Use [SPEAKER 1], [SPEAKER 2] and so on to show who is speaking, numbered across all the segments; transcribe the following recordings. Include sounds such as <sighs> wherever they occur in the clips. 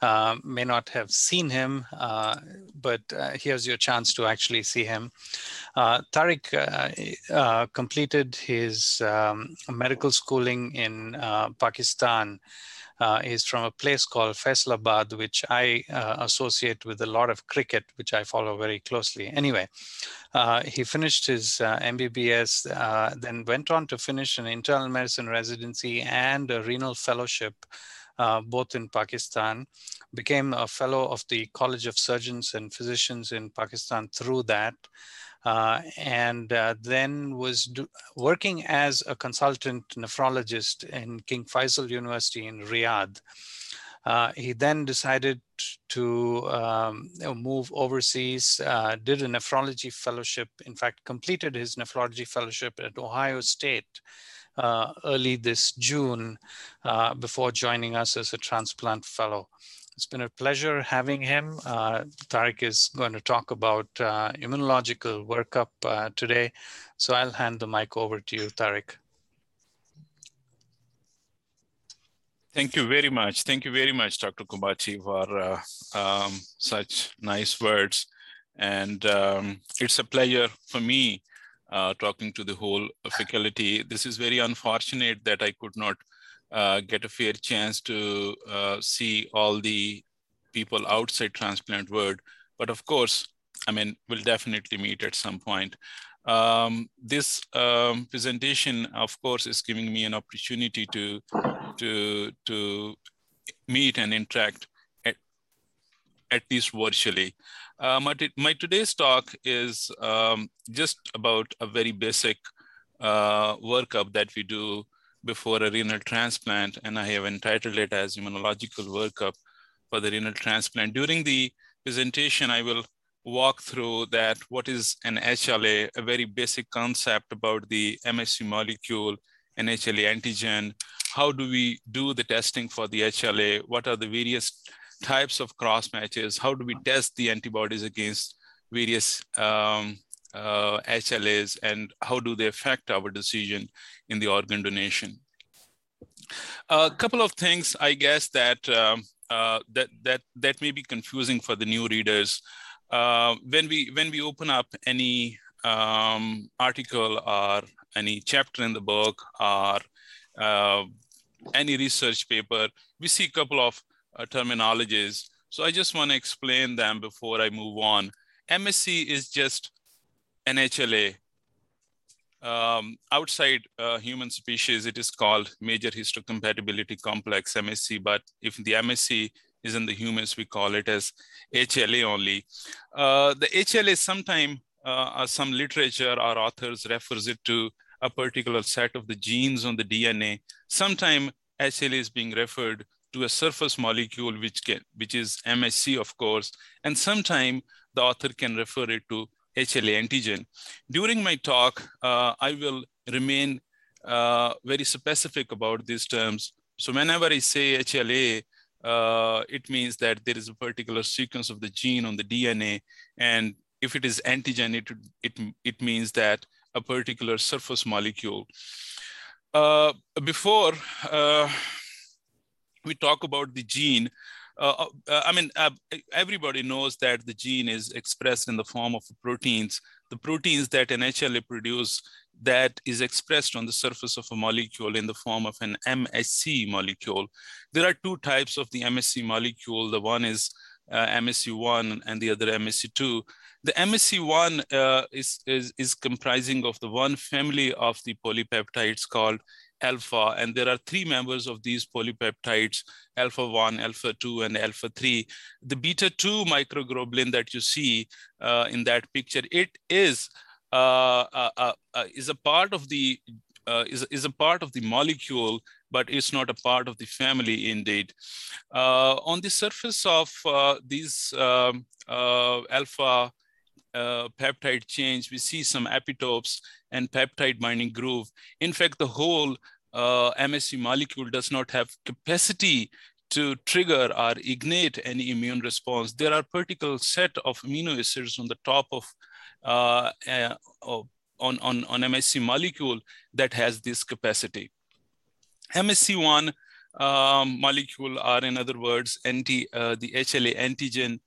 [SPEAKER 1] uh, may not have seen him, uh, but uh, here's your chance to actually see him. Uh, Tariq uh, uh, completed his um, medical schooling in Pakistan. he's from a place called Faisalabad, which I associate with a lot of cricket, which I follow very closely. Anyway, he finished his MBBS, then went on to finish an internal medicine residency and a renal fellowship uh, both in Pakistan, became a fellow of the College of Surgeons and Physicians in Pakistan through that. Uh, and uh, then was do, working as a consultant nephrologist in King Faisal University in Riyadh. Uh, he then decided to um, move overseas, uh, did a nephrology fellowship, in fact, completed his nephrology fellowship at Ohio State uh, early this June uh, before joining us as a transplant fellow. It's been a pleasure having him. Uh, Tariq is going to talk about uh, immunological workup uh, today. So I'll hand the mic over to you, Tariq.
[SPEAKER 2] Thank you very much. Thank you very much, Dr. Kubachi, for uh, um, such nice words. And um, it's a pleasure for me uh, talking to the whole faculty. This is very unfortunate that I could not uh, get a fair chance to uh, see all the people outside transplant world. But of course, I mean, we'll definitely meet at some point. Um, this um, presentation, of course, is giving me an opportunity to, to, to meet and interact at, at least virtually. Uh, my, my, today's talk is um, just about a very basic uh, workup that we do before a renal transplant, and I have entitled it as immunological workup for the renal transplant. During the presentation, I will walk through that what is an HLA, a very basic concept about the MHC molecule, an HLA antigen, how do we do the testing for the HLA, what are the various types of cross matches, how do we test the antibodies against various um, uh, HLAs, and how do they affect our decision in the organ donation. A couple of things, I guess, that, um, uh, that, that, that may be confusing for the new readers. Uh, when, we, when we open up any um, article or any chapter in the book or uh, any research paper, we see a couple of uh, terminologies. So I just want to explain them before I move on. MSC is just an HLA. Um, outside uh, human species, it is called major histocompatibility complex MSC, but if the MSC is in the humans, we call it as HLA only. Uh, the HLA sometime uh, some literature or authors refers it to a particular set of the genes on the DNA. Sometime HLA is being referred to a surface molecule, which, can, which is MSC, of course, and sometime the author can refer it to HLA antigen. During my talk, uh, I will remain uh, very specific about these terms. So whenever I say HLA, uh, it means that there is a particular sequence of the gene on the DNA. And if it is antigen, it, it, it means that a particular surface molecule. Uh, before, uh, we talk about the gene, uh, uh, uh, I mean, uh, everybody knows that the gene is expressed in the form of proteins. The proteins that an HLA produce that is expressed on the surface of a molecule in the form of an MSC molecule. There are two types of the MSC molecule. The one is uh, MSC1 and the other MSC2. The MSC1 uh, is, is, is comprising of the one family of the polypeptides called alpha, and there are three members of these polypeptides, alpha 1, alpha 2, and alpha 3. The beta 2 microglobulin that you see uh, in that picture, it is uh, uh, uh, uh is a part of the uh, is, is a part of the molecule, but it's not a part of the family indeed. on the surface of these um, alpha uh, peptide change, we see some epitopes and peptide binding groove. In fact, the whole uh, MSC molecule does not have capacity to trigger or ignite any immune response. There are particular set of amino acids on the top of uh, uh, on, on, on MSC molecule that has this capacity. MSC1 um, molecule are, in other words, anti, uh, the HLA antigen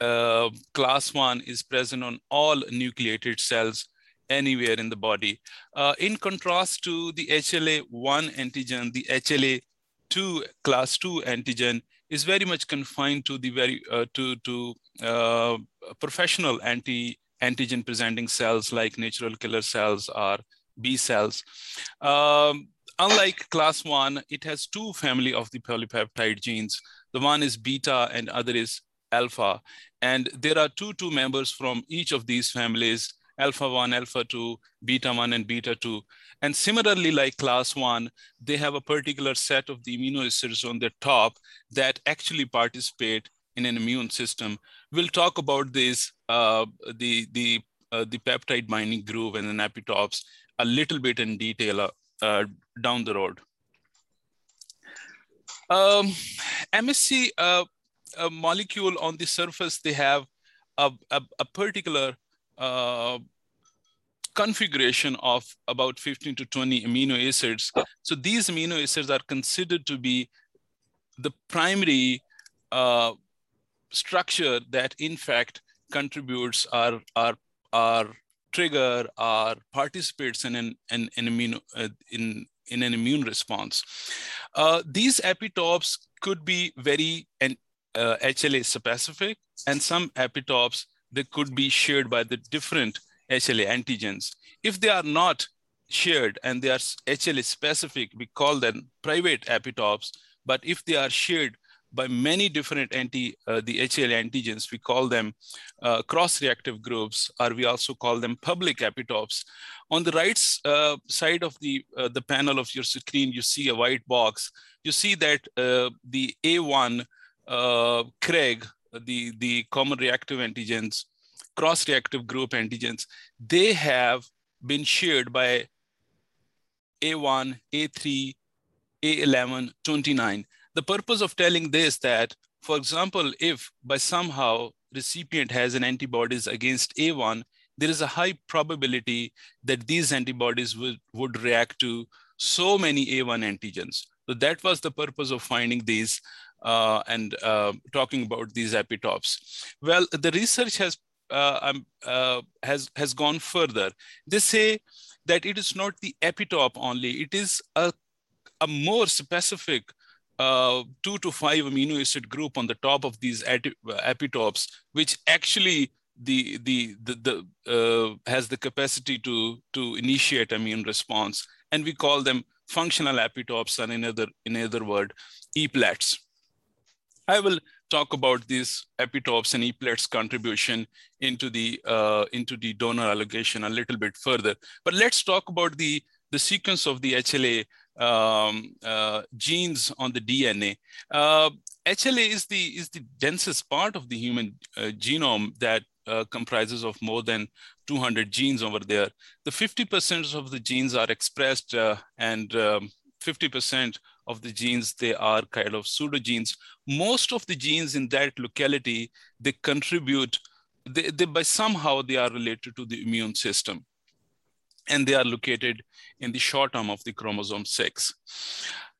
[SPEAKER 2] uh, class one is present on all nucleated cells anywhere in the body. Uh, in contrast to the HLA1 antigen, the HLA2 class 2 antigen is very much confined to the very uh, to to uh, professional anti antigen presenting cells like natural killer cells or B cells. Um, unlike class one, it has two family of the polypeptide genes. The one is beta and other is alpha. And there are two, two members from each of these families, alpha 1, alpha 2, beta 1, and beta 2. And similarly, like class 1, they have a particular set of the acids on the top that actually participate in an immune system. We'll talk about this, uh, the, the, uh, the peptide binding groove and the epitopes a little bit in detail uh, uh down the road. Um, MSC uh, a molecule on the surface, they have a, a, a particular uh, configuration of about 15 to 20 amino acids. So these amino acids are considered to be the primary uh, structure that in fact contributes or, or, or trigger or participates in an, an, an amino, uh, in, in an immune response. Uh, these epitopes could be very and uh, HLA specific, and some epitopes that could be shared by the different HLA antigens. If they are not shared and they are HLA specific, we call them private epitopes. But if they are shared by many different anti, uh, the HLA antigens, we call them uh, cross-reactive groups, or we also call them public epitopes. On the right uh, side of the, uh, the panel of your screen, you see a white box. You see that uh, the A1 uh, CREG, the, the common reactive antigens, cross-reactive group antigens, they have been shared by A1, A3, A11, 29. The purpose of telling this that, for example, if by somehow recipient has an antibodies against A1, there is a high probability that these antibodies would, would react to so many A1 antigens. So that was the purpose of finding these uh, and uh, talking about these epitopes. Well, the research has uh, um, uh, has has gone further. They say that it is not the epitope only; it is a a more specific uh, two to five amino acid group on the top of these epitopes, which actually the the the, the uh, has the capacity to to initiate immune response, and we call them functional epitopes, and in other in other word, EPLETs. I will talk about these epitopes and EPLET's contribution into the, uh, into the donor allocation a little bit further. But let's talk about the, the sequence of the HLA um, uh, genes on the DNA. Uh, HLA is the, is the densest part of the human uh, genome that uh, comprises of more than 200 genes over there. The 50% of the genes are expressed uh, and 50% um, of the genes, they are kind of pseudogenes. Most of the genes in that locality, they contribute, they, they, by somehow they are related to the immune system. And they are located in the short arm of the chromosome 6.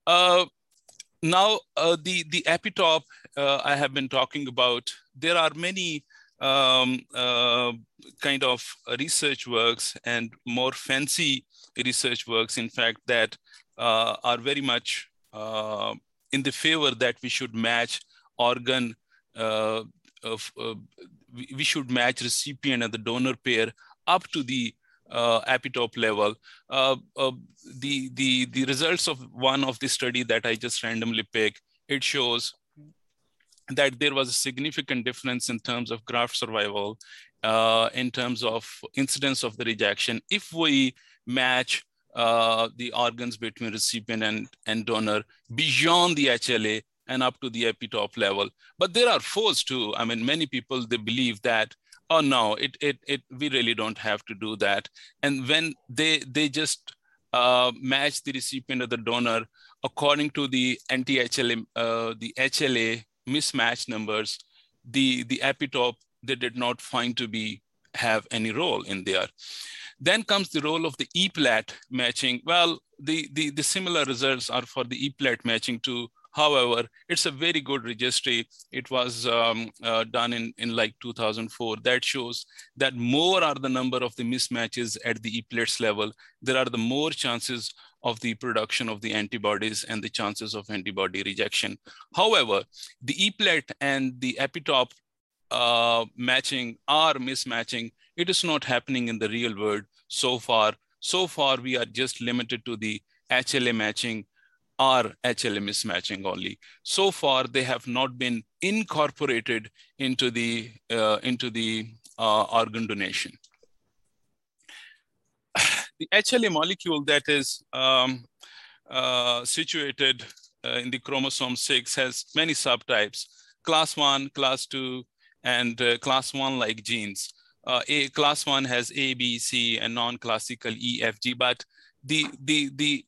[SPEAKER 2] Uh, now, uh, the, the epitope uh, I have been talking about, there are many um, uh, kind of research works and more fancy research works, in fact, that uh, are very much uh, in the favor that we should match organ uh, of uh, we should match recipient and the donor pair up to the uh, epitope level. Uh, uh, the, the, the results of one of the study that I just randomly pick, it shows that there was a significant difference in terms of graft survival, in terms of incidence of the rejection. If we match uh, the organs between recipient and, and donor beyond the HLA and up to the epitope level. But there are foes too. I mean, many people, they believe that, oh no, it, it, it, we really don't have to do that. And when they, they just uh, match the recipient or the donor according to the anti-HLA, uh, the HLA mismatch numbers, the, the epitope they did not find to be have any role in there. Then comes the role of the EPLET matching. Well, the, the, the similar results are for the EPLET matching too. However, it's a very good registry. It was um, uh, done in, in like 2004. That shows that more are the number of the mismatches at the EPLETS level. There are the more chances of the production of the antibodies and the chances of antibody rejection. However, the EPLET and the epitope uh, matching are mismatching, it is not happening in the real world so far. So far, we are just limited to the HLA matching or HLA mismatching only. So far, they have not been incorporated into the, uh, into the uh, organ donation. <sighs> The HLA molecule that is um, uh, situated uh, in the chromosome 6 has many subtypes, class 1, class 2, and uh, class one like genes. Uh, a class one has A, B, C, and non-classical E, F, G. But the the the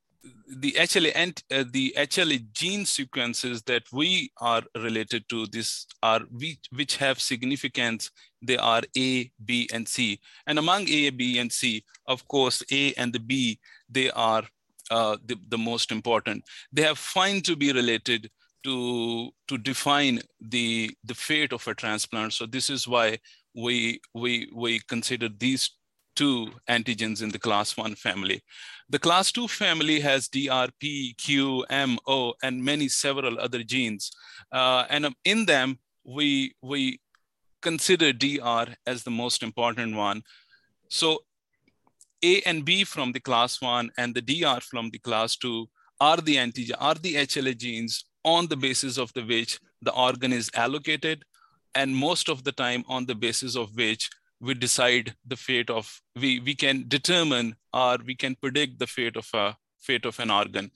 [SPEAKER 2] the HLA and uh, the HLA gene sequences that we are related to this are which, which have significance. They are A, B, and C. And among A, B, and C, of course, A and the B, they are uh, the, the most important. They have found to be related to to define the the fate of a transplant. So this is why we we we consider these two antigens in the class one family. The class two family has DRP, Q, M, O, and many several other genes. Uh, and in them, we, we consider DR as the most important one. So A and B from the class one and the DR from the class two are the antigen, are the HLA genes on the basis of the which the organ is allocated and most of the time on the basis of which we decide the fate of we we can determine or we can predict the fate of a fate of an organ.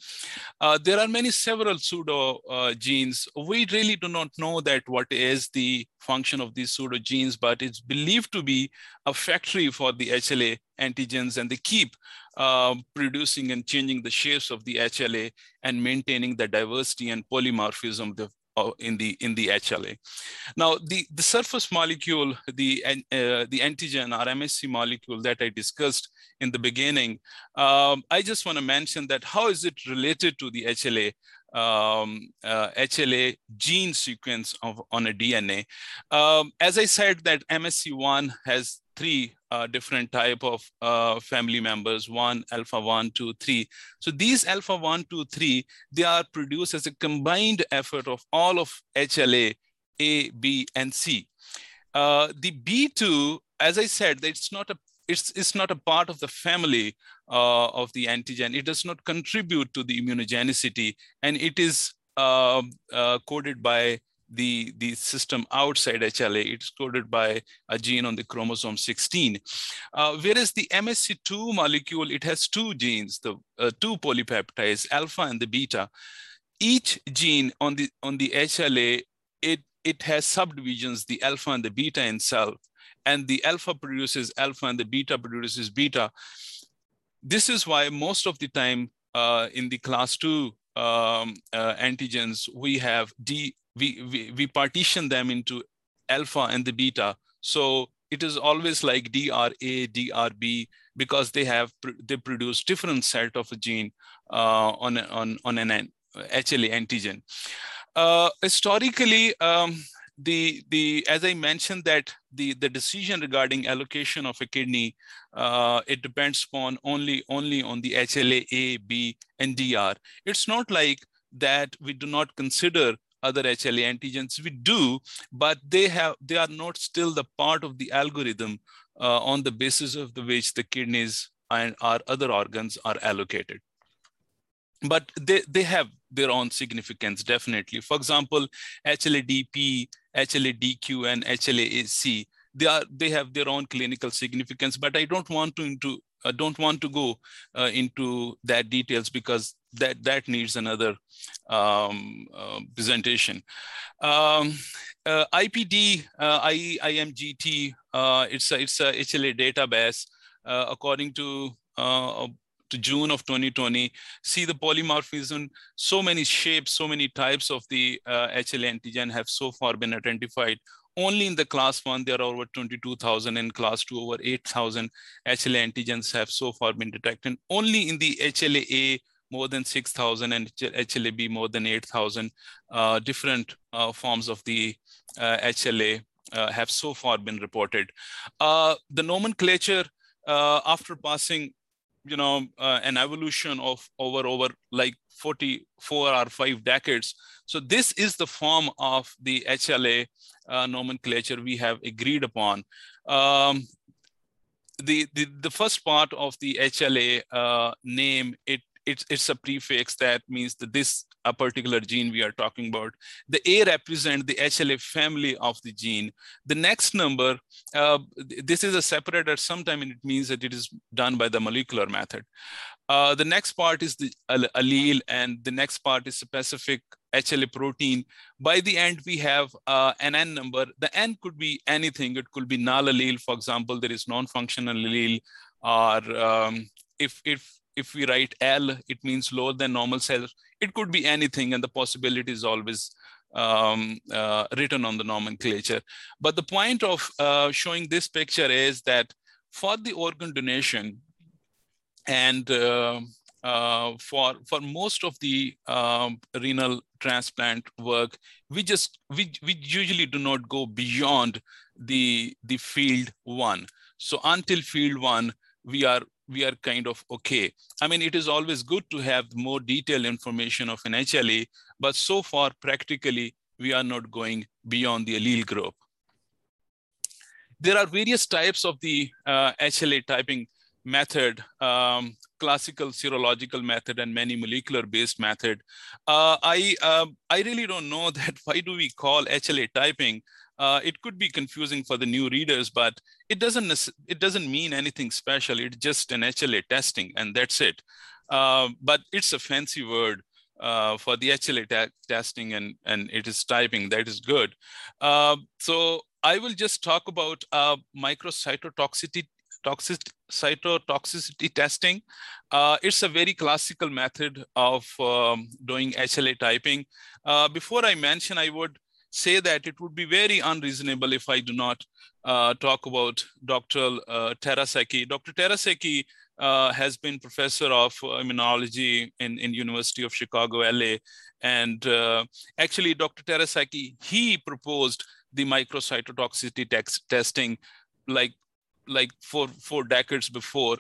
[SPEAKER 2] Uh, there are many several pseudo uh, genes. We really do not know that what is the function of these pseudo genes, but it's believed to be a factory for the HLA antigens and they keep uh, producing and changing the shapes of the HLA and maintaining the diversity and polymorphism in the in the HLA. Now, the, the surface molecule, the, uh, the antigen or MSC molecule that I discussed in the beginning, um, I just want to mention that how is it related to the HLA um, uh, HLA gene sequence of on a DNA. Um, as I said that MSC1 has three uh, different type of uh, family members, one, alpha one, two, three. So these alpha one, two, three, they are produced as a combined effort of all of HLA, A, B, and C. Uh, the B2, as I said, it's not a it's, it's not a part of the family uh, of the antigen. It does not contribute to the immunogenicity, and it is uh, uh, coded by the, the system outside HLA. It's coded by a gene on the chromosome 16. Uh, whereas the MSC2 molecule, it has two genes, the uh, two polypeptides, alpha and the beta. Each gene on the, on the HLA, it, it has subdivisions, the alpha and the beta in cell, and the alpha produces alpha and the beta produces beta. This is why most of the time uh, in the class two um, uh, antigens, we have D, we, we, we partition them into alpha and the beta. So it is always like DRA, DRB, because they have they produce different set of a gene uh, on, on, on an HLA antigen. Uh, historically, um, the the as I mentioned that the the decision regarding allocation of a kidney uh, it depends upon only only on the HLA A, B, and DR. It's not like that we do not consider other HLA antigens. We do, but they have they are not still the part of the algorithm uh, on the basis of the which the kidneys and our other organs are allocated. But they, they have their own significance, definitely. For example, HLA-DP, HLA-DQ, and HLA-AC, they, are, they have their own clinical significance, but I don't want to into I don't want to go uh, into that details because that that needs another um, uh, presentation. Um, uh, IPD, uh, uh, it's a, it's a HLA database. Uh, according to uh, to June of 2020, see the polymorphism, so many shapes, so many types of the HLA antigen have so far been identified Only in the class one, there are over 22,000. In class two, over 8,000 HLA antigens have so far been detected. Only in the HLA-A, more than 6,000 and HLA-B more than 8,000 uh, different uh, forms of the uh, HLA uh, have so far been reported. Uh, the nomenclature uh, after passing you know an evolution of over over like 44 or 5 decades so this is the form of the hla nomenclature we have agreed upon um, the, the the first part of the hla uh, name it it's, it's a prefix that means that this a particular gene we are talking about. The A represent the HLA family of the gene. The next number, uh, this is a separator sometime and it means that it is done by the molecular method. Uh, the next part is the allele and the next part is specific HLA protein. By the end, we have uh, an N number. The N could be anything. It could be null allele, for example, there is non-functional allele, or um, if, if if we write L, it means lower than normal cells. It could be anything, and the possibility is always um, uh, written on the nomenclature. But the point of uh, showing this picture is that for the organ donation and uh, uh for for most of the um, renal transplant work, we just we we usually do not go beyond the the field one. So until field one, we are we are kind of okay. I mean, it is always good to have more detailed information of an HLA, but so far, practically, we are not going beyond the allele group. There are various types of the uh, HLA typing method, um, classical serological method and many molecular based method. Uh, I, uh, I really don't know <laughs> that why do we call HLA typing uh, it could be confusing for the new readers, but it doesn't it doesn't mean anything special. It's just an HLA testing, and that's it. Uh, but it's a fancy word uh, for the HLA testing, and and it is typing. That is good. Uh, so I will just talk about uh, microcytotoxicity toxic, cytotoxicity testing. Uh, it's a very classical method of um, doing HLA typing. Uh, before I mention, I would say that it would be very unreasonable if I do not uh, talk about Dr. Uh, Terasaki. Dr. Terasaki uh, has been professor of immunology in, in University of Chicago, LA. And uh, actually, Dr. Terasaki, he proposed the microcytotoxicity text testing like, like four, four decades before.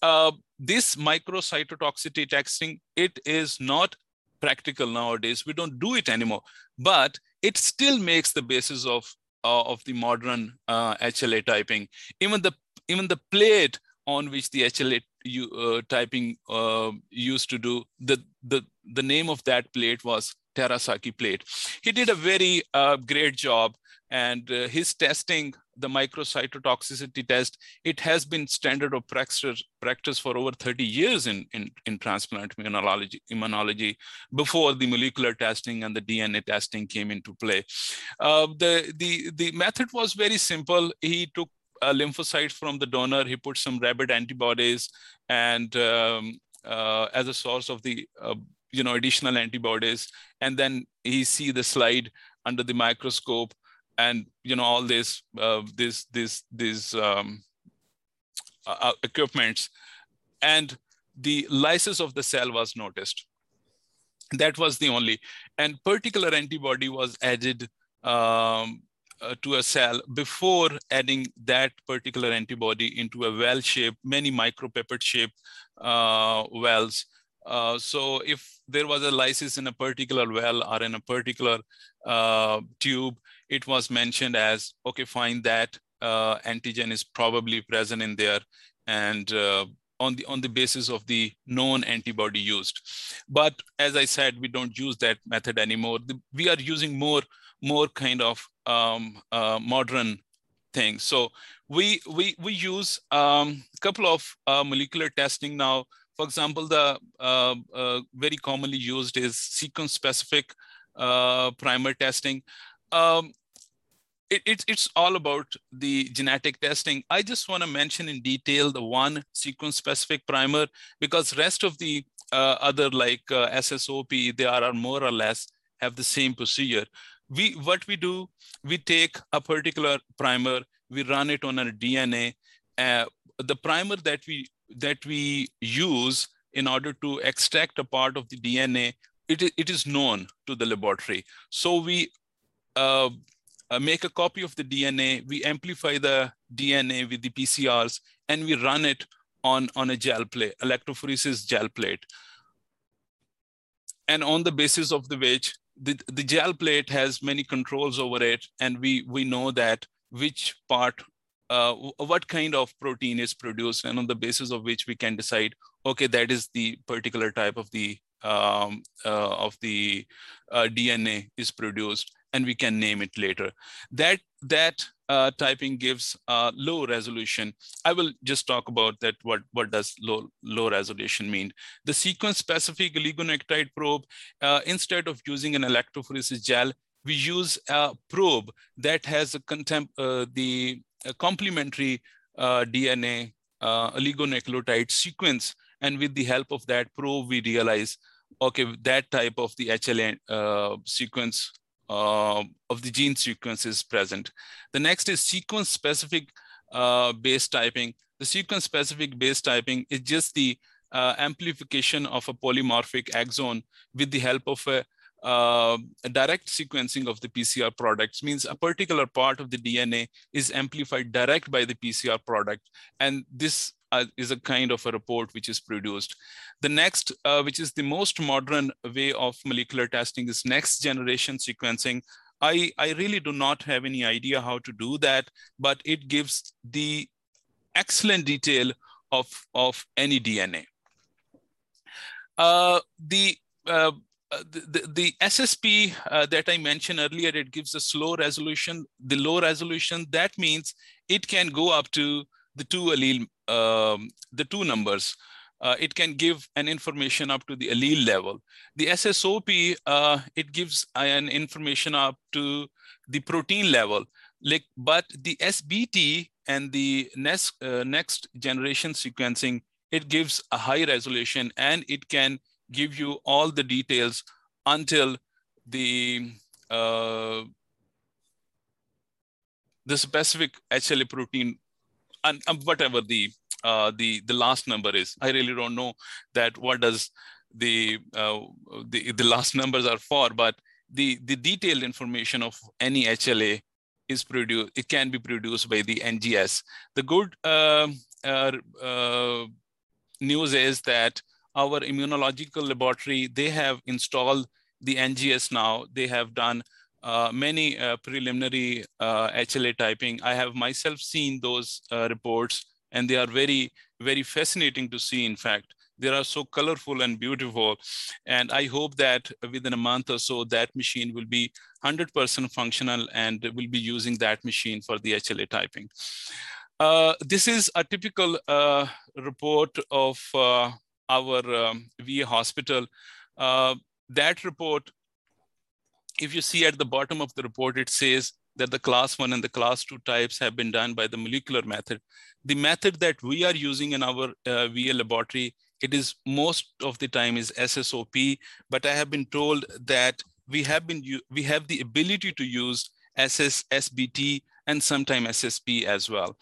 [SPEAKER 2] Uh, this microcytotoxicity testing, it is not practical nowadays. We don't do it anymore, but it still makes the basis of uh, of the modern uh, HLA typing. Even the even the plate on which the HLA uh, typing uh, used to do the the the name of that plate was Terasaki plate. He did a very uh, great job and uh, his testing the microcytotoxicity test it has been standard of practice, for over 30 years in, in, in transplant immunology, immunology before the molecular testing and the dna testing came into play. Uh, the, the, the method was very simple. He took uh, lymphocytes from the donor he put some rabid antibodies and um, uh, as a source of the uh, you know additional antibodies. And then he see the slide under the microscope and you know all this uh, this this these um, uh, uh, equipments. And the lysis of the cell was noticed. That was the only. And particular antibody was added um, uh, to a cell before adding that particular antibody into a well shape many micropipette shape uh, wells. Uh, so if there was a lysis in a particular well or in a particular uh, tube, it was mentioned as, okay, fine, that uh, antigen is probably present in there. And uh, on the on the basis of the known antibody used. But as I said, we don't use that method anymore. The, we are using more more kind of um, uh, modern things. So we we we use a um, couple of molecular testing now for example, the uh, uh, very commonly used is sequence specific uh, primer testing. Um, it, it, it's all about the genetic testing. I just want to mention in detail the one sequence specific primer because rest of the uh, other like uh, SSOP, they are, more or less have the same procedure. we what we do, we take a particular primer, we run it on a DNA. Uh, the primer that we that we use in order to extract a part of the DNA, it, it is known to the laboratory. So we uh, uh, make a copy of the DNA, we amplify the DNA with the PCRs, and we run it on, on a gel plate, electrophoresis gel plate. And on the basis of the which the, the gel plate has many controls over it, and we, we know that which part, uh, what kind of protein is produced, and on the basis of which we can decide, okay, that is the particular type of the um, uh, of the uh, DNA is produced and we can name it later. That, that uh, typing gives uh, low resolution. I will just talk about that. What, what does low, low resolution mean? The sequence specific oligonucleotide probe, uh, instead of using an electrophoresis gel, we use a probe that has a contem uh, the complementary uh, DNA uh, oligonucleotide sequence. And with the help of that probe, we realize, okay, that type of the HLA sequence uh, of the gene sequence is present. The next is sequence specific uh, base typing. The sequence specific base typing is just the uh, amplification of a polymorphic exon with the help of a, uh, a, direct sequencing of the PCR products means a particular part of the DNA is amplified direct by the PCR product. And this uh, is a kind of a report which is produced. The next, uh, which is the most modern way of molecular testing is next generation sequencing. I, I really do not have any idea how to do that, but it gives the excellent detail of, of any DNA. Uh, the, uh, the, the, SSP uh, that I mentioned earlier, it gives a slow resolution. The low resolution, that means it can go up to the two allele, um, the two numbers. Uh, it can give an information up to the allele level. The SSOP, uh, it gives an information up to the protein level. Like, but the SBT and the next, uh, next generation sequencing, it gives a high resolution and it can give you all the details until the uh, the specific HLA protein and, whatever the uh, the the last number is. I really don't know that what does the uh, the the last numbers are for, but the the detailed information of any HLA is produced. It can be produced by the NGS. The good uh, uh, uh, news is that our immunological laboratory they have installed the NGS now. They have done uh, many uh, preliminary uh, HLA typing. I have myself seen those uh, reports and they are very, very fascinating to see, in fact. They are so colorful and beautiful. And I hope that within a month or so, that machine will be 100% functional and will be using that machine for the HLA typing. Uh, this is a typical report of our um, VA hospital. that report if you see at the bottom of the report, it says that the class one and the class two types have been done by the molecular method. The method that we are using in our uh, VA laboratory, it is most of the time is SSOP, but I have been told that we have been we have the ability to use SS, SBT, and sometime SSP as well.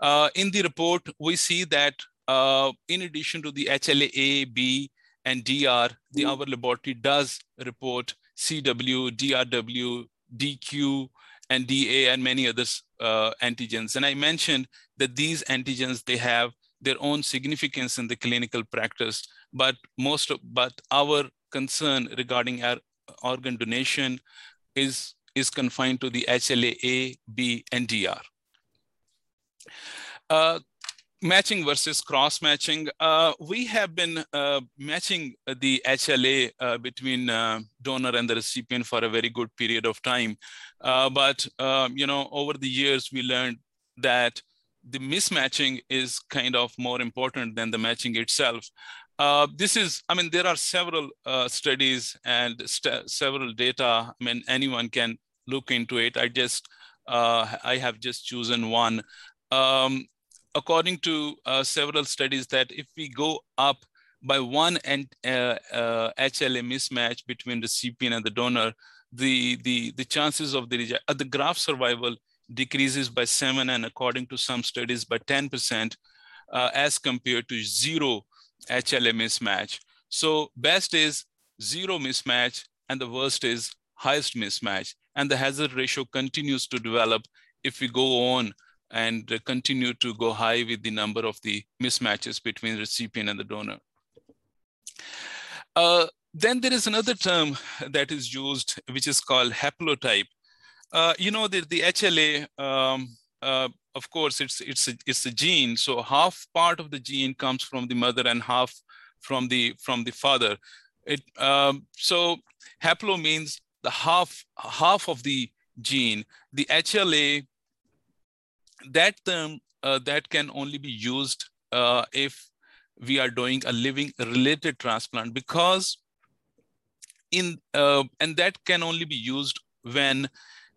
[SPEAKER 2] Uh, in the report, we see that uh, in addition to the HLA-A, B, and DR, the mm. our laboratory does report CW, DRW, DQ, and DA, and many other uh, antigens. And I mentioned that these antigens, they have their own significance in the clinical practice, but most of, but our concern regarding our organ donation is, is confined to the HLA A, B, and DR. Uh, matching versus cross matching. Uh, we have been uh, matching the HLA uh, between uh, donor and the recipient for a very good period of time. Uh, but, um, you know, over the years, we learned that the mismatching is kind of more important than the matching itself. Uh, this is, I mean, there are several studies and st several data. I mean, anyone can look into it. I just, I have just chosen one. Um, according to uh, several studies that if we go up by one and uh, uh, HLA mismatch between the recipient and the donor, the, the, the chances of the, uh, the graft survival decreases by seven and according to some studies by 10% uh, as compared to zero HLA mismatch. So best is zero mismatch and the worst is highest mismatch. And the hazard ratio continues to develop if we go on and continue to go high with the number of the mismatches between the recipient and the donor. Uh, then there is another term that is used, which is called haplotype. Uh, you know, the, the HLA, um, uh, of course, it's, it's, a, it's a gene. So half part of the gene comes from the mother and half from the, from the father. It, um, so haplo means the half, half of the gene. The HLA, that term, uh, that can only be used uh, if we are doing a living related transplant because in uh, and that can only be used when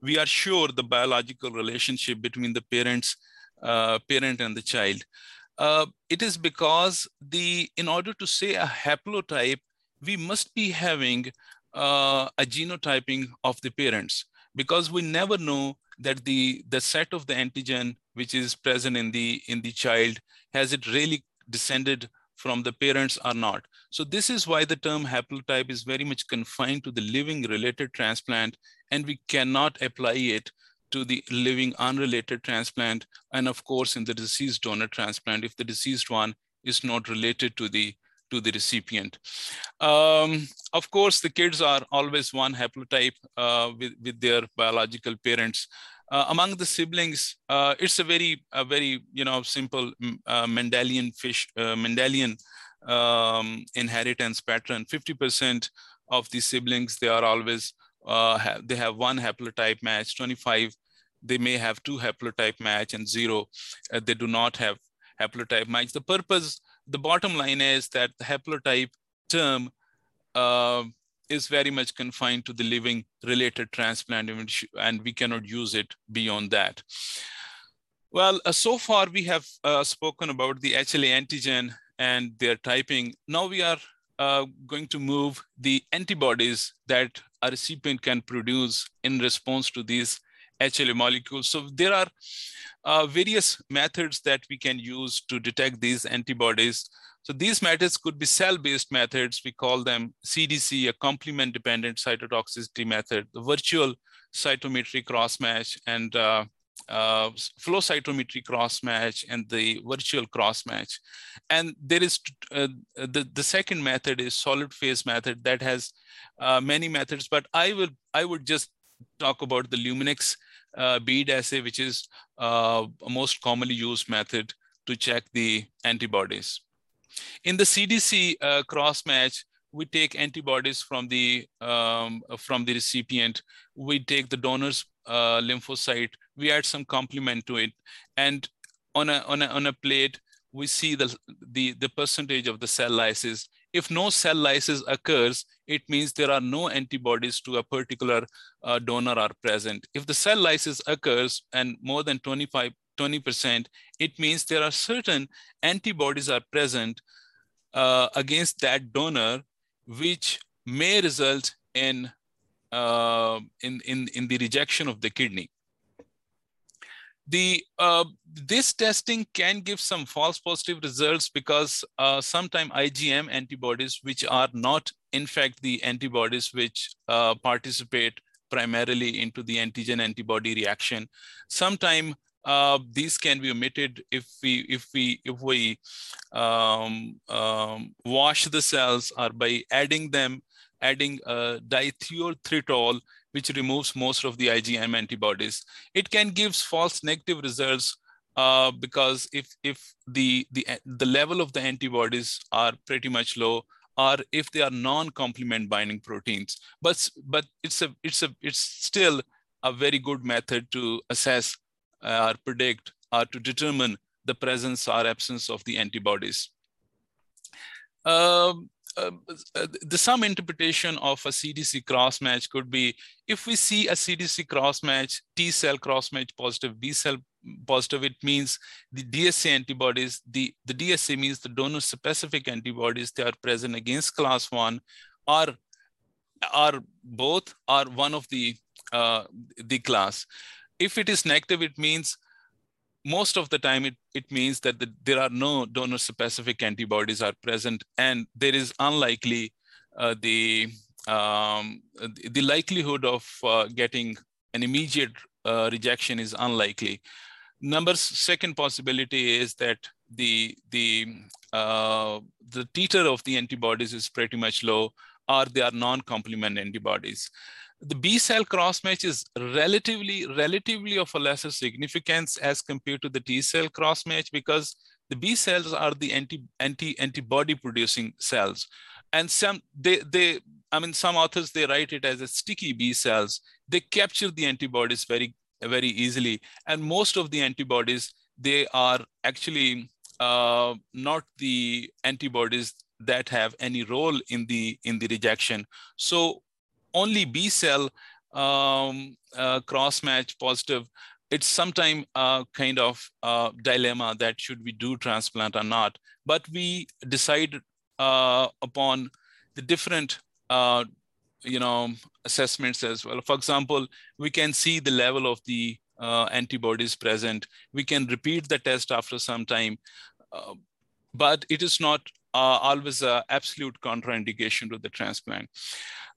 [SPEAKER 2] we are sure the biological relationship between the parents uh, parent and the child. Uh, it is because the in order to say a haplotype we must be having uh, a genotyping of the parents because we never know that the the set of the antigen which is present in the in the child has it really descended from the parents or not. So this is why the term haplotype is very much confined to the living related transplant and we cannot apply it to the living unrelated transplant. And of course, in the deceased donor transplant, if the deceased one is not related to the to the recipient. Um, of course, the kids are always one haplotype uh, with, with their biological parents. Uh, among the siblings, uh, it's a very, a very, you know, simple uh, Mendelian fish, uh, Mendelian um, inheritance pattern. 50% of the siblings, they are always, uh, they have one haplotype match, 25, they may have two haplotype match and zero, they do not have haplotype match. The purpose, the bottom line is that the haplotype term is very much confined to the living related transplant and we cannot use it beyond that. Well, uh, so far we have uh, spoken about the HLA antigen and their typing. Now we are uh, going to move the antibodies that a recipient can produce in response to these HLA molecules. So there are uh, various methods that we can use to detect these antibodies. So these methods could be cell-based methods. We call them CDC, a complement-dependent cytotoxicity method, the virtual cytometry cross-match and uh, uh, flow cytometry cross-match and the virtual cross-match. And there is uh, the, the second method is solid phase method that has uh, many methods, but I will I would just talk about the Luminex uh, bead assay, which is uh, a most commonly used method to check the antibodies. In the CDC uh, cross match, we take antibodies from the um, from the recipient. We take the donor's uh, lymphocyte. We add some complement to it, and on a on a on a plate, we see the the the percentage of the cell lysis. If no cell lysis occurs, it means there are no antibodies to a particular uh, donor are present. If the cell lysis occurs and more than 25 20%, it means there are certain antibodies are present uh, against that donor, which may result in, uh, in, in, in the rejection of the kidney. The, uh, this testing can give some false positive results because uh, sometimes IgM antibodies, which are not in fact the antibodies which uh, participate primarily into the antigen antibody reaction, sometimes uh, these can be omitted if we if we if we um, um, wash the cells or by adding them adding uh, which removes most of the IgM antibodies. It can give false negative results uh, because if if the the the level of the antibodies are pretty much low or if they are non-complement binding proteins but but it's a it's a it's still a very good method to assess or predict or to determine the presence or absence of the antibodies. Um, uh, uh, the some interpretation of a CDC cross match could be if we see a CDC cross match, T cell cross match positive, B cell positive, it means the DSA antibodies, the, the DSA means the donor specific antibodies, they are present against class one or are both are one of the uh, the class. If it is negative, it means most of the time it, it means that the, there are no donor specific antibodies are present and there is unlikely uh, the um, the likelihood of uh, getting an immediate uh, rejection is unlikely. Number second possibility is that the the uh, the titer of the antibodies is pretty much low, or they are non-complement antibodies. The B cell crossmatch is relatively relatively of a lesser significance as compared to the T cell crossmatch because the B cells are the anti anti antibody producing cells, and some they they I mean some authors they write it as a sticky B cells. They capture the antibodies very very easily. And most of the antibodies, they are actually uh, not the antibodies that have any role in the in the rejection. So only B cell um, uh, cross match positive. It's sometimes a kind of uh, dilemma that should we do transplant or not. But we decide uh, upon the different uh, you know assessments as well for example we can see the level of the uh, antibodies present we can repeat the test after some time uh, but it is not uh, always an absolute contraindication to the transplant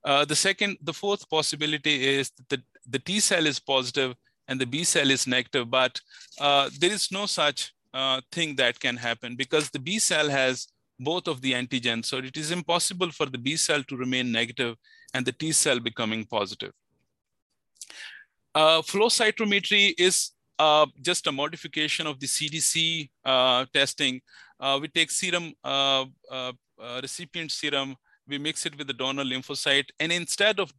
[SPEAKER 2] uh, the second the fourth possibility is that the t cell is positive and the b cell is negative but uh, there is no such uh, thing that can happen because the b cell has both of the antigens. So it is impossible for the B cell to remain negative and the T cell becoming positive. Uh, flow cytometry is uh, just a modification of the CDC uh, testing. Uh, we take serum, uh, uh, recipient serum, we mix it with the donor lymphocyte, and instead of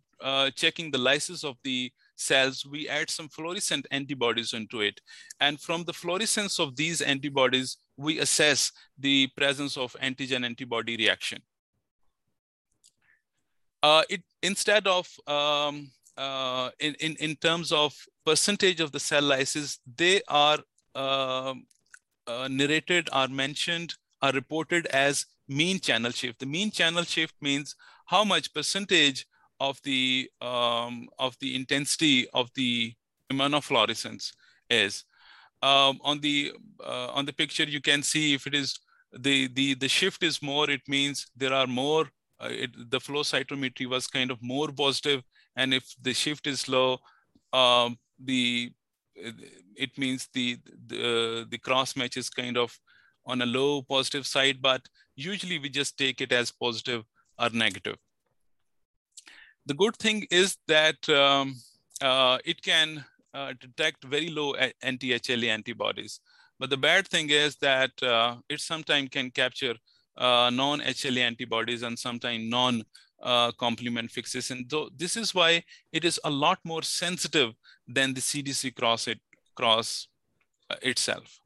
[SPEAKER 2] checking the lysis of the cells, we add some fluorescent antibodies into it. And from the fluorescence of these antibodies, we assess the presence of antigen antibody reaction. Uh, it instead of um, uh, in, in, in terms of percentage of the cell lysis, they are uh, uh, narrated, are mentioned, are reported as mean channel shift. The mean channel shift means how much percentage of the um, of the intensity of the immunofluorescence is. Um, on the uh, on the picture, you can see if it is the the the shift is more, it means there are more. Uh, it, the flow cytometry was kind of more positive, and if the shift is low, um, the it means the the, the cross match is kind of on a low positive side, but usually we just take it as positive or negative. The good thing is that um, uh, it can uh, detect very low anti-HLA antibodies. But the bad thing is that uh, it sometimes can capture uh, non-HLA antibodies and sometimes non-complement uh, fixes. And so this is why it is a lot more sensitive than the CDC cross, it, cross uh, itself.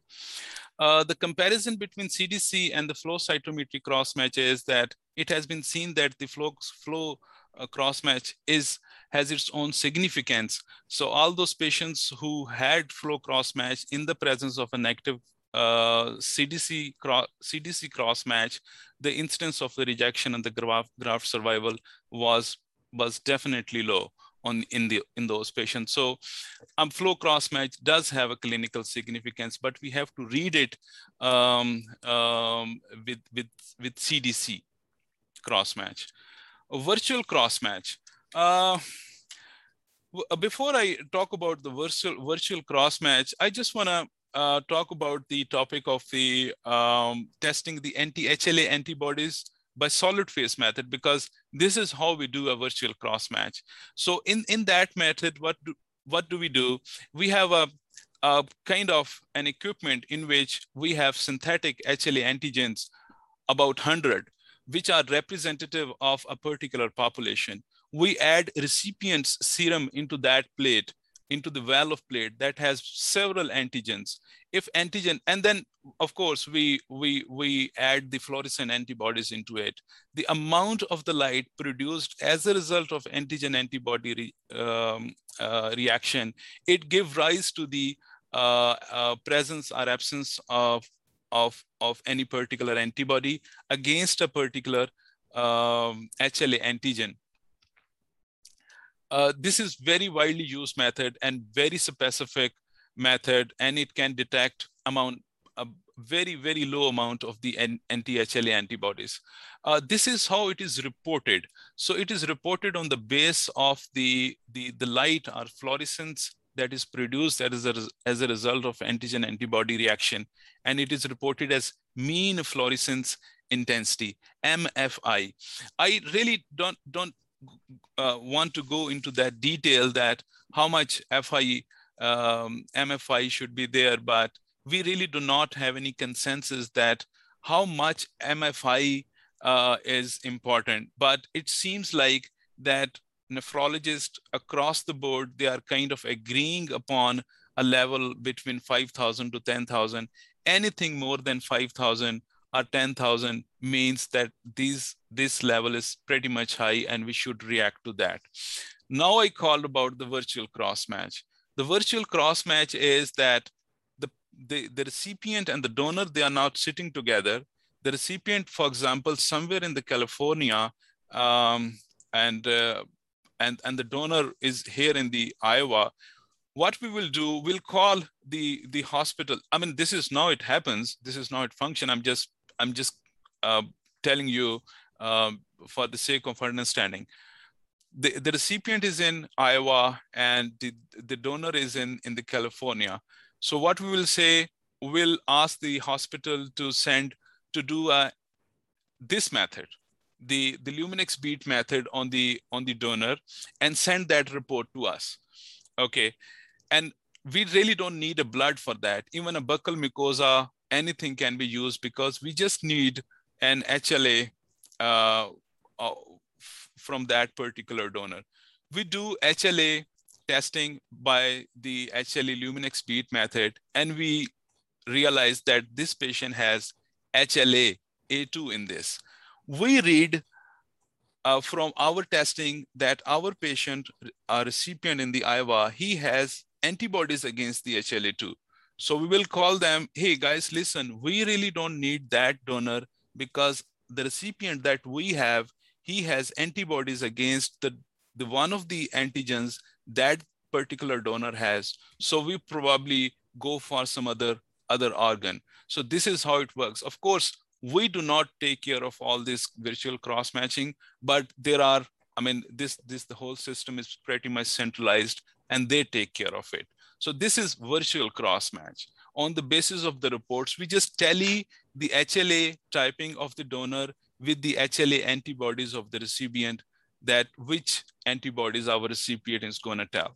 [SPEAKER 2] Uh, the comparison between CDC and the flow cytometry cross match is that it has been seen that the flow, flow uh, cross match is has its own significance. So all those patients who had flow cross match in the presence of a negative CDC, cross, CDC cross match, the incidence of the rejection and the graft, graft survival was, was definitely low on in the in those patients. So um, flow cross match does have a clinical significance, but we have to read it um, um, with, with, with CDC cross match. A virtual cross match. Uh, uh, before I talk about the virtual virtual cross match, I just want to uh, talk about the topic of the um, testing the anti-HLA antibodies by solid phase method because this is how we do a virtual cross match. So in in that method, what do, what do we do? We have a, a kind of an equipment in which we have synthetic HLA antigens about 100 which are representative of a particular population. We add recipient's serum into that plate, into the valve plate that has several antigens. If antigen, and then of course we we we add the fluorescent antibodies into it. The amount of the light produced as a result of antigen antibody re, um, uh, reaction, it gives rise to the uh, uh, presence or absence of of, of any particular antibody against a particular um, HLA antigen. Uh, this is very widely used method and very specific method, and it can detect amount a very, very low amount of the anti-HLA antibodies. Uh, this is how it is reported. So it is reported on the base of the, the, the light or fluorescence that is produced as a, as a result of antigen antibody reaction. And it is reported as mean fluorescence intensity, MFI. I really don't, don't uh, want to go into that detail that how much FI, um, MFI should be there, but we really do not have any consensus that how much MFI uh, is important. But it seems like that nephrologists across the board, they are kind of agreeing upon a level between 5,000 to 10,000. Anything more than 5,000 or 10,000 means that these, this level is pretty much high and we should react to that. Now I called about the virtual cross match. The virtual cross match is that the, the, the recipient and the donor, they are not sitting together. The recipient, for example, somewhere in the California, um, and, uh, and, and the donor is here in the Iowa, what we will do, we'll call the, the hospital. I mean, this is now it happens. This is now it function. I'm just I'm just uh, telling you um, for the sake of understanding. The, the recipient is in Iowa and the, the donor is in, in the California. So what we will say, we'll ask the hospital to send to do a, this method, the, the Luminex bead method on the, on the donor and send that report to us. Okay. And we really don't need a blood for that. Even a buccal mucosa anything can be used because we just need an HLA uh, uh, from that particular donor. We do HLA testing by the HLA Luminex bead method, and we realize that this patient has HLA A2 in this. We read uh, from our testing that our patient, our recipient in the Iowa, he has antibodies against the HLA2. So we will call them, hey guys, listen, we really don't need that donor because the recipient that we have, he has antibodies against the, the one of the antigens that particular donor has. So we probably go for some other, other organ. So this is how it works. Of course, we do not take care of all this virtual cross matching, but there are, I mean, this, this, the whole system is pretty much centralized and they take care of it. So this is virtual cross match. On the basis of the reports, we just tally the HLA typing of the donor with the HLA antibodies of the recipient that which antibodies our recipient is going to tell.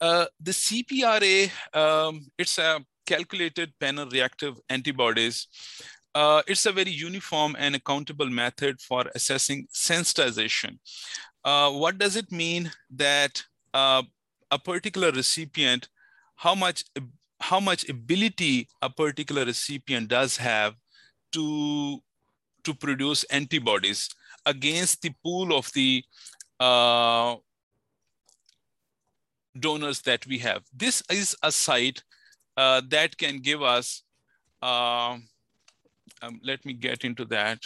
[SPEAKER 2] Uh, the CPRA, um, it's a calculated panel reactive antibodies. Uh, it's a very uniform and accountable method for assessing sensitization. Uh, what does it mean that uh, a particular recipient, how much, how much ability a particular recipient does have to, to produce antibodies against the pool of the uh, donors that we have. This is a site uh, that can give us, uh, um, let me get into that.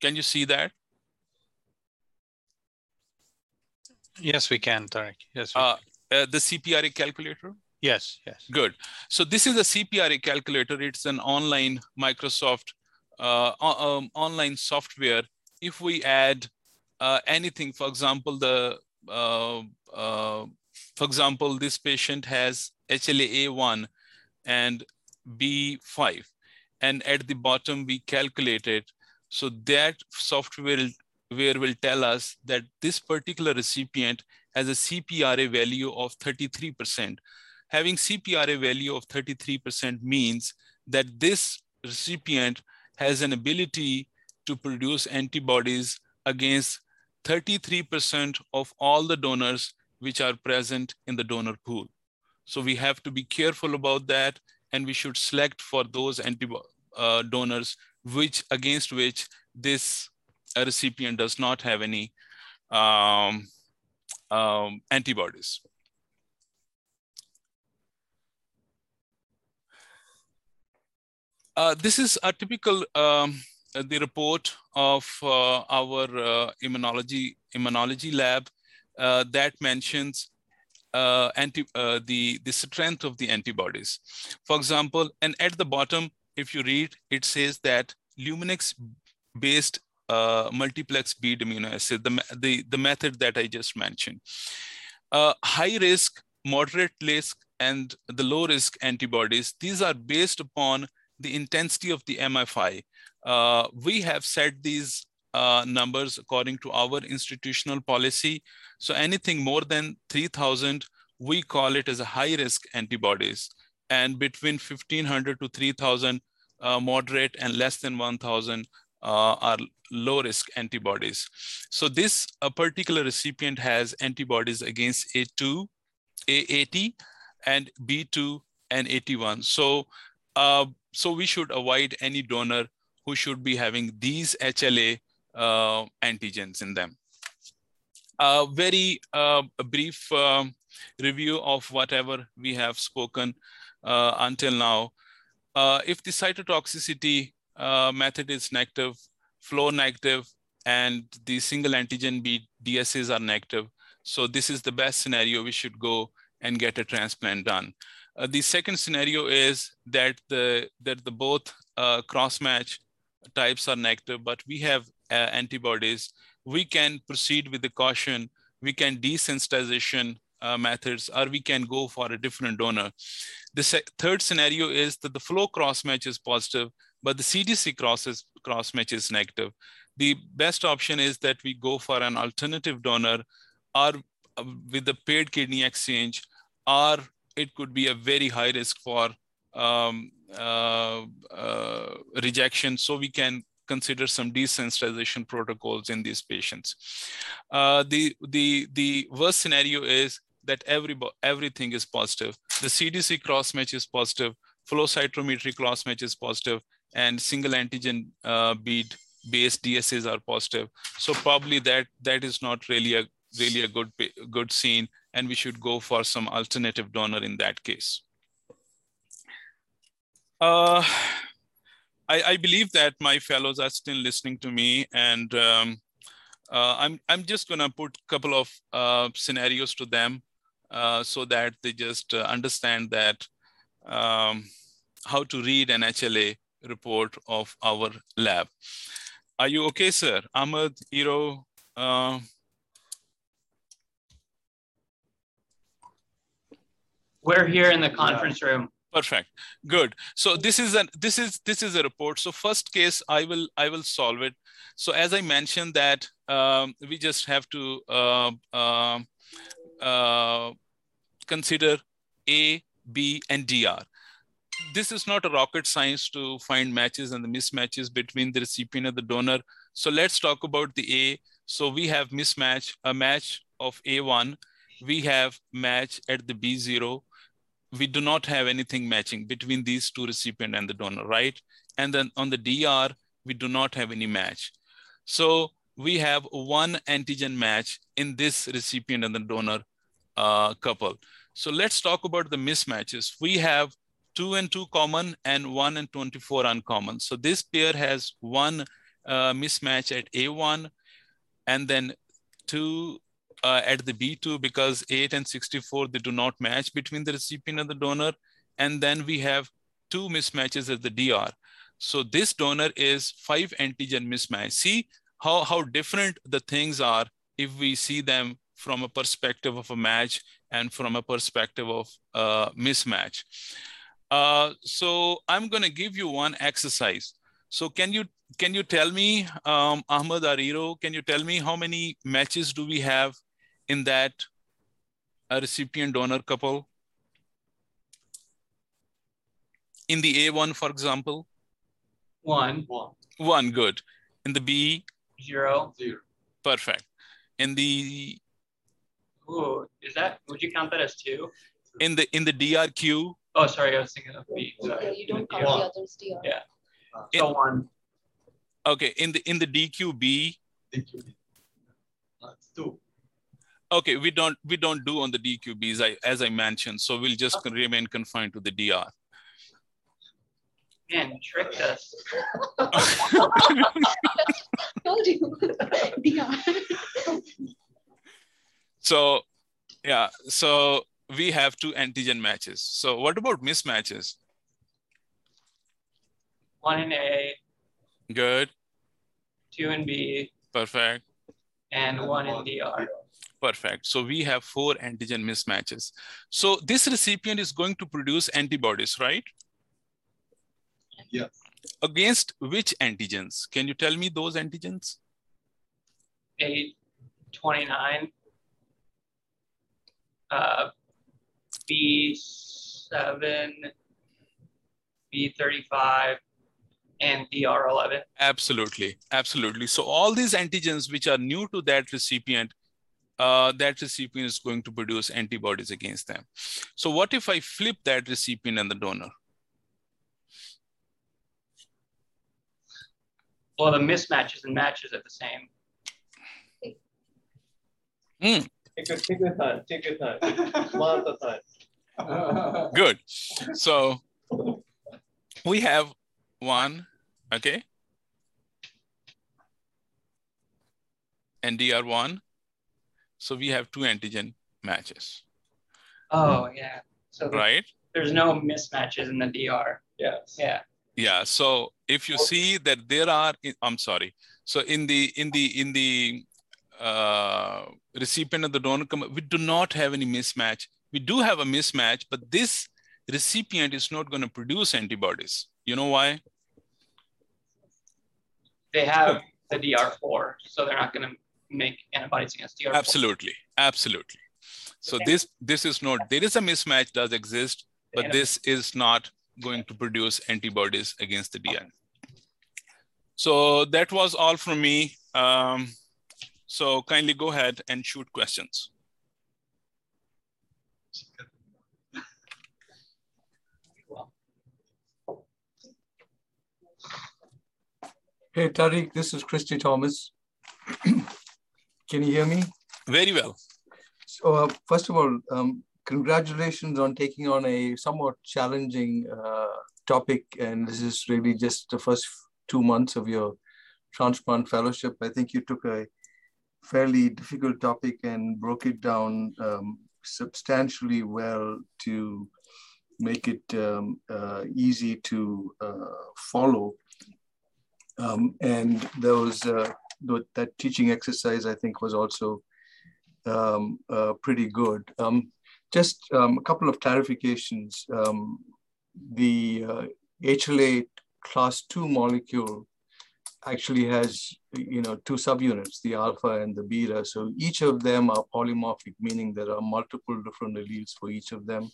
[SPEAKER 2] Can you see that?
[SPEAKER 1] Yes, we can, Tarek. Yes.
[SPEAKER 2] Uh, uh, the CPRA calculator?
[SPEAKER 1] Yes, yes.
[SPEAKER 2] Good. So this is a CPRA calculator. It's an online Microsoft uh, um, online software. If we add uh, anything, for example, the uh, uh, for example, this patient has HLA-A1 and B5, and at the bottom we calculate it. so that software will, will tell us that this particular recipient has a CPRA value of 33%. Having CPRA value of 33% means that this recipient has an ability to produce antibodies against 33% of all the donors which are present in the donor pool. So we have to be careful about that and we should select for those antibody uh, donors which against which this recipient does not have any um, um, antibodies. Uh, this is a typical um, the report of uh, our uh, immunology immunology lab uh, that mentions uh, anti, uh, the, the strength of the antibodies. For example, and at the bottom, if you read, it says that Luminex-based uh, multiplex bead assay, the, the, the method that I just mentioned. Uh, high risk, moderate risk, and the low risk antibodies, these are based upon the intensity of the MFI. Uh, we have set these uh, numbers according to our institutional policy. So anything more than 3000, we call it as a high risk antibodies. And between 1500 to 3000, uh, moderate and less than 1000 uh, are low risk antibodies. So this a particular recipient has antibodies against A2, A80, and B2 and AT1. So, uh, so we should avoid any donor who should be having these HLA uh, antigens in them. A very uh, brief um, review of whatever we have spoken uh, until now. Uh, if the cytotoxicity uh, method is negative, flow negative, and the single antigen B DSAs are negative, so this is the best scenario we should go and get a transplant done. Uh, the second scenario is that the that the both uh, cross match types are negative, but we have uh, antibodies, we can proceed with the caution. We can desensitization uh, methods, or we can go for a different donor. The third scenario is that the flow cross match is positive, but the CDC crosses cross match is negative. The best option is that we go for an alternative donor, or uh, with the paired kidney exchange, or it could be a very high risk for um, uh, uh, rejection. So we can consider some desensitization protocols in these patients. Uh, the, the, the worst scenario is that every, everything is positive. The CDC cross match is positive, flow cytometry cross match is positive, and single antigen uh, bead based DSAs are positive. So probably that that is not really a really a good good scene, and we should go for some alternative donor in that case. Uh, I, I, believe that my fellows are still listening to me, and um, uh, I'm I'm just gonna put a couple of uh, scenarios to them uh, so that they just uh, understand that um, how to read an HLA report of our lab. Are you okay, sir? Ahmed, Iro, uh,
[SPEAKER 3] We're here in the conference room.
[SPEAKER 2] Perfect. Good. So this is a this is this is a report. So first case, I will I will solve it. So as I mentioned that um, we just have to uh, uh, uh, consider A, B, and DR. This is not a rocket science to find matches and the mismatches between the recipient and the donor. So let's talk about the A. So we have mismatch, a match of A1. We have match at the B0 we do not have anything matching between these two recipient and the donor, right? And then on the DR, we do not have any match. So we have one antigen match in this recipient and the donor uh, couple. So let's talk about the mismatches. We have two and two common and one and 24 uncommon. So this pair has one uh, mismatch at A1 and then two uh, at the B2 because 8 and 64, they do not match between the recipient and the donor. And then we have two mismatches at the DR. So this donor is five antigen mismatch. See how, how different the things are if we see them from a perspective of a match and from a perspective of uh, mismatch. Uh, so I'm gonna give you one exercise. So can you can you tell me, um, Ahmed Ariro, can you tell me how many matches do we have in that a recipient donor couple? In the A1, for example?
[SPEAKER 3] One.
[SPEAKER 2] One. One, good. In the B?
[SPEAKER 3] Zero. Zero.
[SPEAKER 2] Perfect. In the
[SPEAKER 3] Ooh, is that would you count that as two?
[SPEAKER 2] In the in the DRQ?
[SPEAKER 3] Oh, sorry, I was thinking of B. Sorry.
[SPEAKER 4] Yeah, you don't count the others, DR.
[SPEAKER 3] Yeah. Uh, so in, one.
[SPEAKER 2] Okay, in the in the DQB. DQB.
[SPEAKER 3] That's two.
[SPEAKER 2] Okay, we don't we don't do on the DQBs I, as I mentioned, so we'll just okay. remain confined to the DR.
[SPEAKER 3] Man, you tricked us. <laughs>
[SPEAKER 4] Told you. <laughs> Dion.
[SPEAKER 2] So, yeah, so we have two antigen matches. So, what about mismatches?
[SPEAKER 3] One in A,
[SPEAKER 2] Good,
[SPEAKER 3] two in B,
[SPEAKER 2] perfect,
[SPEAKER 3] and one in DR.
[SPEAKER 2] perfect. So, we have four antigen mismatches. So, this recipient is going to produce antibodies, right?
[SPEAKER 5] Yeah.
[SPEAKER 2] Against which antigens? Can you tell me those antigens?
[SPEAKER 3] A twenty-nine. Uh, B seven, B thirty-five, and DR eleven.
[SPEAKER 2] Absolutely, absolutely. So all these antigens which are new to that recipient, uh, that recipient is going to produce antibodies against them. So what if I flip that recipient and the donor?
[SPEAKER 3] Well, the mismatches and matches are the same.
[SPEAKER 2] Hmm,
[SPEAKER 5] Take your, take your time, take your time, one at time. <laughs>
[SPEAKER 2] good. So we have one, okay? And DR1. So we have two antigen matches,
[SPEAKER 3] Oh yeah. So there-
[SPEAKER 2] right?
[SPEAKER 3] there's no mismatches in the DR.
[SPEAKER 5] Yes.
[SPEAKER 3] Yeah.
[SPEAKER 2] Yeah. So if you see that there are, I'm sorry. So in the in the in the uh, recipient of the donor, com- we do not have any mismatch. We do have a mismatch, but this recipient is not going to produce antibodies. You know why?
[SPEAKER 3] They have the DR4, so they're not going to make antibodies against DR4.
[SPEAKER 2] Absolutely, absolutely. So this this is not. There is a mismatch does exist, but this is not going to produce antibodies against the DN. So that was all from me. Um, so kindly go ahead and shoot questions.
[SPEAKER 6] Hey, Tariq, this is Christy Thomas. <clears throat> Can you hear me?
[SPEAKER 2] Very well.
[SPEAKER 6] So, uh, first of all, um, congratulations on taking on a somewhat challenging uh, topic. And this is really just the first two months of your transplant fellowship. I think you took a fairly difficult topic and broke it down um, substantially well to make it um, uh, easy to uh, follow. Um, and those uh, th- that teaching exercise, I think, was also um, uh, pretty good. Um, just um, a couple of clarifications. Um, the uh, HLA class two molecule actually has, you know, two subunits, the alpha and the beta. So each of them are polymorphic, meaning there are multiple different alleles for each of them.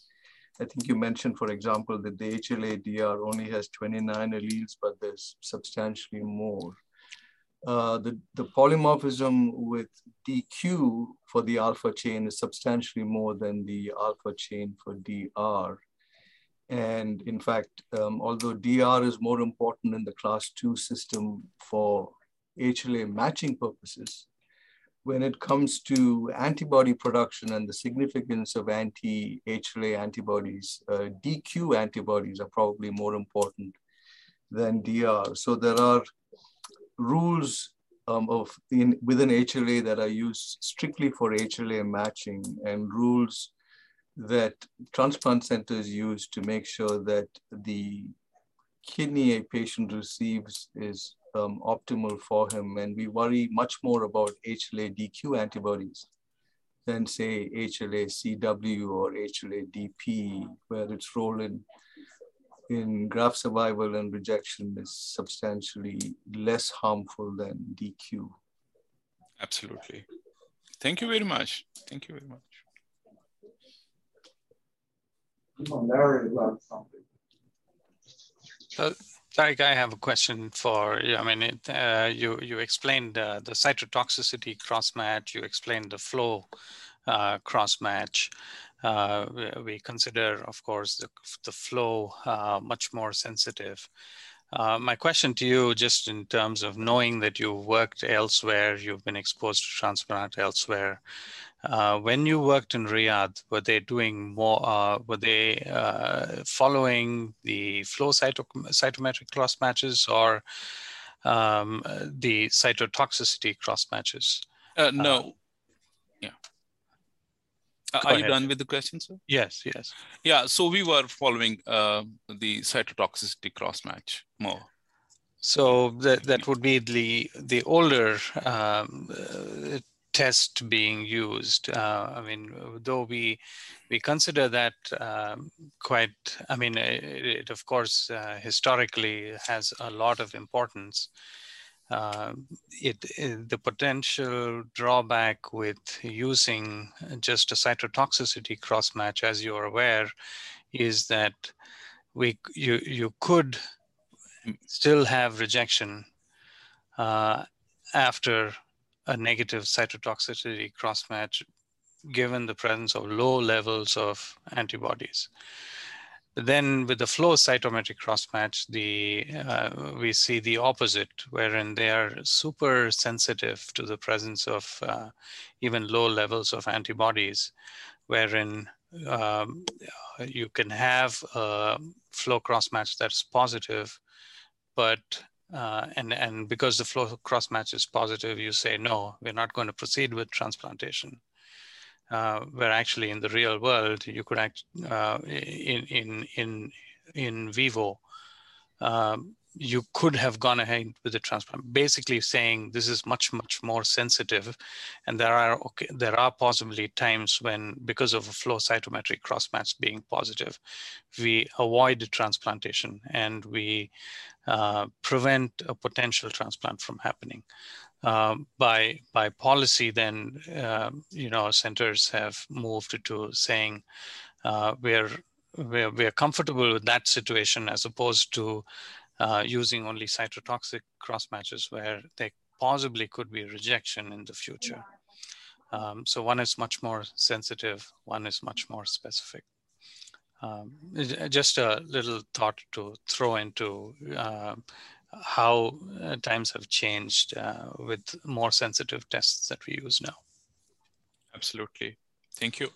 [SPEAKER 6] I think you mentioned, for example, that the HLA DR only has 29 alleles, but there's substantially more. Uh, the, the polymorphism with DQ for the alpha chain is substantially more than the alpha chain for DR. And in fact, um, although DR is more important in the class two system for HLA matching purposes, when it comes to antibody production and the significance of anti-HLA antibodies, uh, DQ antibodies are probably more important than DR. So there are rules um, of in, within HLA that are used strictly for HLA matching and rules that transplant centers use to make sure that the kidney a patient receives is um, optimal for him. And we worry much more about HLA DQ antibodies than say HLA CW or HLA DP, where its role in, in graft survival and rejection is substantially less harmful than DQ.
[SPEAKER 2] Absolutely. Thank you very much. Thank you very much.
[SPEAKER 5] Larry.
[SPEAKER 1] So, Tariq, I have a question for you. I mean, it, uh, you you explained uh, the cytotoxicity cross-match. You explained the flow uh, cross-match. Uh, we, we consider, of course, the, the flow uh, much more sensitive. Uh, my question to you, just in terms of knowing that you've worked elsewhere, you've been exposed to transplant elsewhere. Uh, when you worked in Riyadh, were they doing more? Uh, were they uh, following the flow cyto cytometric cross matches or um, the cytotoxicity cross matches?
[SPEAKER 2] Uh, no. yeah. Are ahead. you done with the question, sir?
[SPEAKER 1] Yes, yes.
[SPEAKER 2] Yeah, so we were following uh, the cytotoxicity cross match more.
[SPEAKER 1] So that that would be the the older um, uh, test being used. Uh, I mean, though we we consider that um, quite. I mean, it, it of course uh, historically has a lot of importance. Uh, it, it, the potential drawback with using just a cytotoxicity cross match, as you are aware, is that we you you could still have rejection uh, after a negative cytotoxicity crossmatch given the presence of low levels of antibodies. Then with the flow cytometric crossmatch, the uh, we see the opposite, wherein they are super sensitive to the presence of uh, even low levels of antibodies, wherein um, you can have a flow crossmatch that's positive, but uh, and and because the flow cross match is positive, you say no, we're not going to proceed with transplantation uh, where actually in the real world you could act uh, in in in in vivo. Um, you could have gone ahead with the transplant, basically saying this is much much more sensitive, and there are okay, there are possibly times when because of a flow cytometric crossmatch being positive, we avoid transplantation and we uh, prevent a potential transplant from happening. Um, by by policy, then uh, you know centers have moved to saying uh, we're, we're we're comfortable with that situation as opposed to uh, using only cytotoxic cross matches where there possibly could be rejection in the future. Um, so one is much more sensitive, one is much more specific. Um, just a little thought to throw into uh, how uh, times have changed uh, with more sensitive tests that we use now.
[SPEAKER 2] Absolutely. Thank you.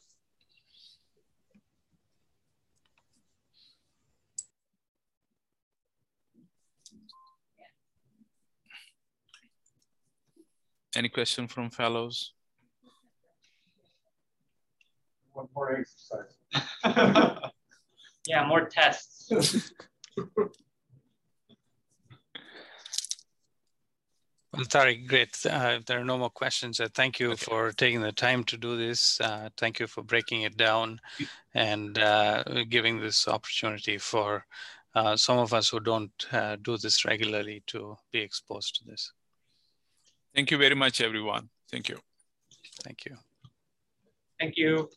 [SPEAKER 2] Any question from fellows?
[SPEAKER 5] One more exercise. <laughs>
[SPEAKER 3] yeah, more tests. <laughs>
[SPEAKER 1] Well, Tariq, great. Uh, if there are no more questions. Uh, thank you okay. for taking the time to do this. Uh, thank you for breaking it down and uh, giving this opportunity for uh, some of us who don't uh, do this regularly to be exposed to this.
[SPEAKER 2] Thank you very much, everyone. Thank you.
[SPEAKER 1] Thank you.
[SPEAKER 3] Thank you.